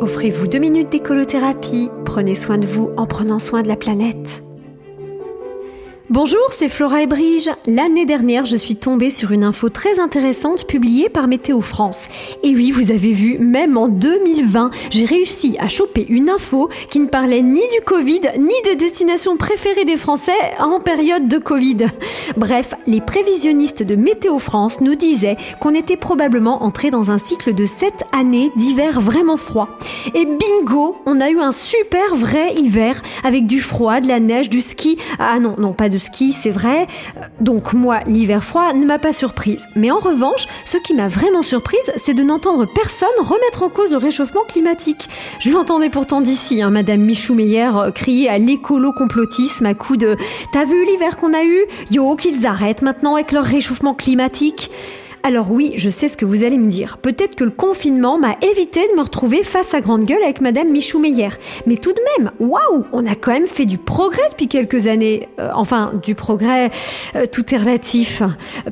Offrez-vous deux minutes d'écolothérapie. Prenez soin de vous en prenant soin de la planète. Bonjour, c'est Flora et Brige. L'année dernière, je suis tombée sur une info très intéressante publiée par Météo France. Et oui, vous avez vu, même en 2020, j'ai réussi à choper une info qui ne parlait ni du Covid, ni des destinations préférées des Français en période de Covid. Bref, les prévisionnistes de Météo France nous disaient qu'on était probablement entré dans un cycle de 7 années d'hiver vraiment froid. Et bingo, on a eu un super vrai hiver avec du froid, de la neige, du ski. Ah non, non, pas de ski, c'est vrai. Donc moi, l'hiver froid ne m'a pas surprise. Mais en revanche, ce qui m'a vraiment surprise, c'est de n'entendre personne remettre en cause le réchauffement climatique. Je l'entendais pourtant d'ici, hein, Madame Michou Meyer euh, crier à l'écolo-complotisme à coup de « T'as vu l'hiver qu'on a eu? Yo, qu'ils arrêtent maintenant avec leur réchauffement climatique !» Alors oui, je sais ce que vous allez me dire. Peut-être que le confinement m'a évité de me retrouver face à grande gueule avec Madame Michou Meyer. Mais tout de même, waouh, on a quand même fait du progrès depuis quelques années. Euh, enfin, du progrès, euh, tout est relatif.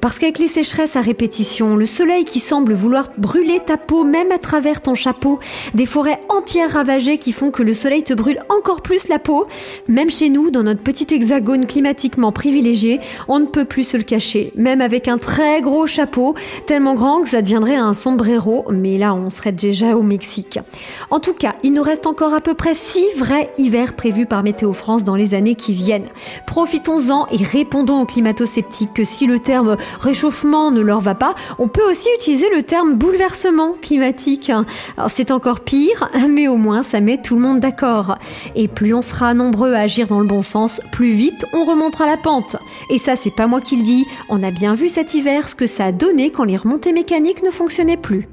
Parce qu'avec les sécheresses à répétition, le soleil qui semble vouloir brûler ta peau même à travers ton chapeau, des forêts entières ravagées qui font que le soleil te brûle encore plus la peau, même chez nous, dans notre petit hexagone climatiquement privilégié, on ne peut plus se le cacher. Même avec un très gros chapeau, tellement grand que ça deviendrait un sombrero, mais là on serait déjà au Mexique. En tout cas, il nous reste encore à peu près 6 vrais hivers prévus par Météo France dans les années qui viennent. Profitons-en et répondons aux climato-sceptiques que si le terme réchauffement ne leur va pas, on peut aussi utiliser le terme bouleversement climatique. Alors c'est encore pire, mais au moins ça met tout le monde d'accord. Et plus on sera nombreux à agir dans le bon sens, plus vite on remontera la pente. Et ça c'est pas moi qui le dis, on a bien vu cet hiver ce que ça a donné quand les remontées mécaniques ne fonctionnaient plus.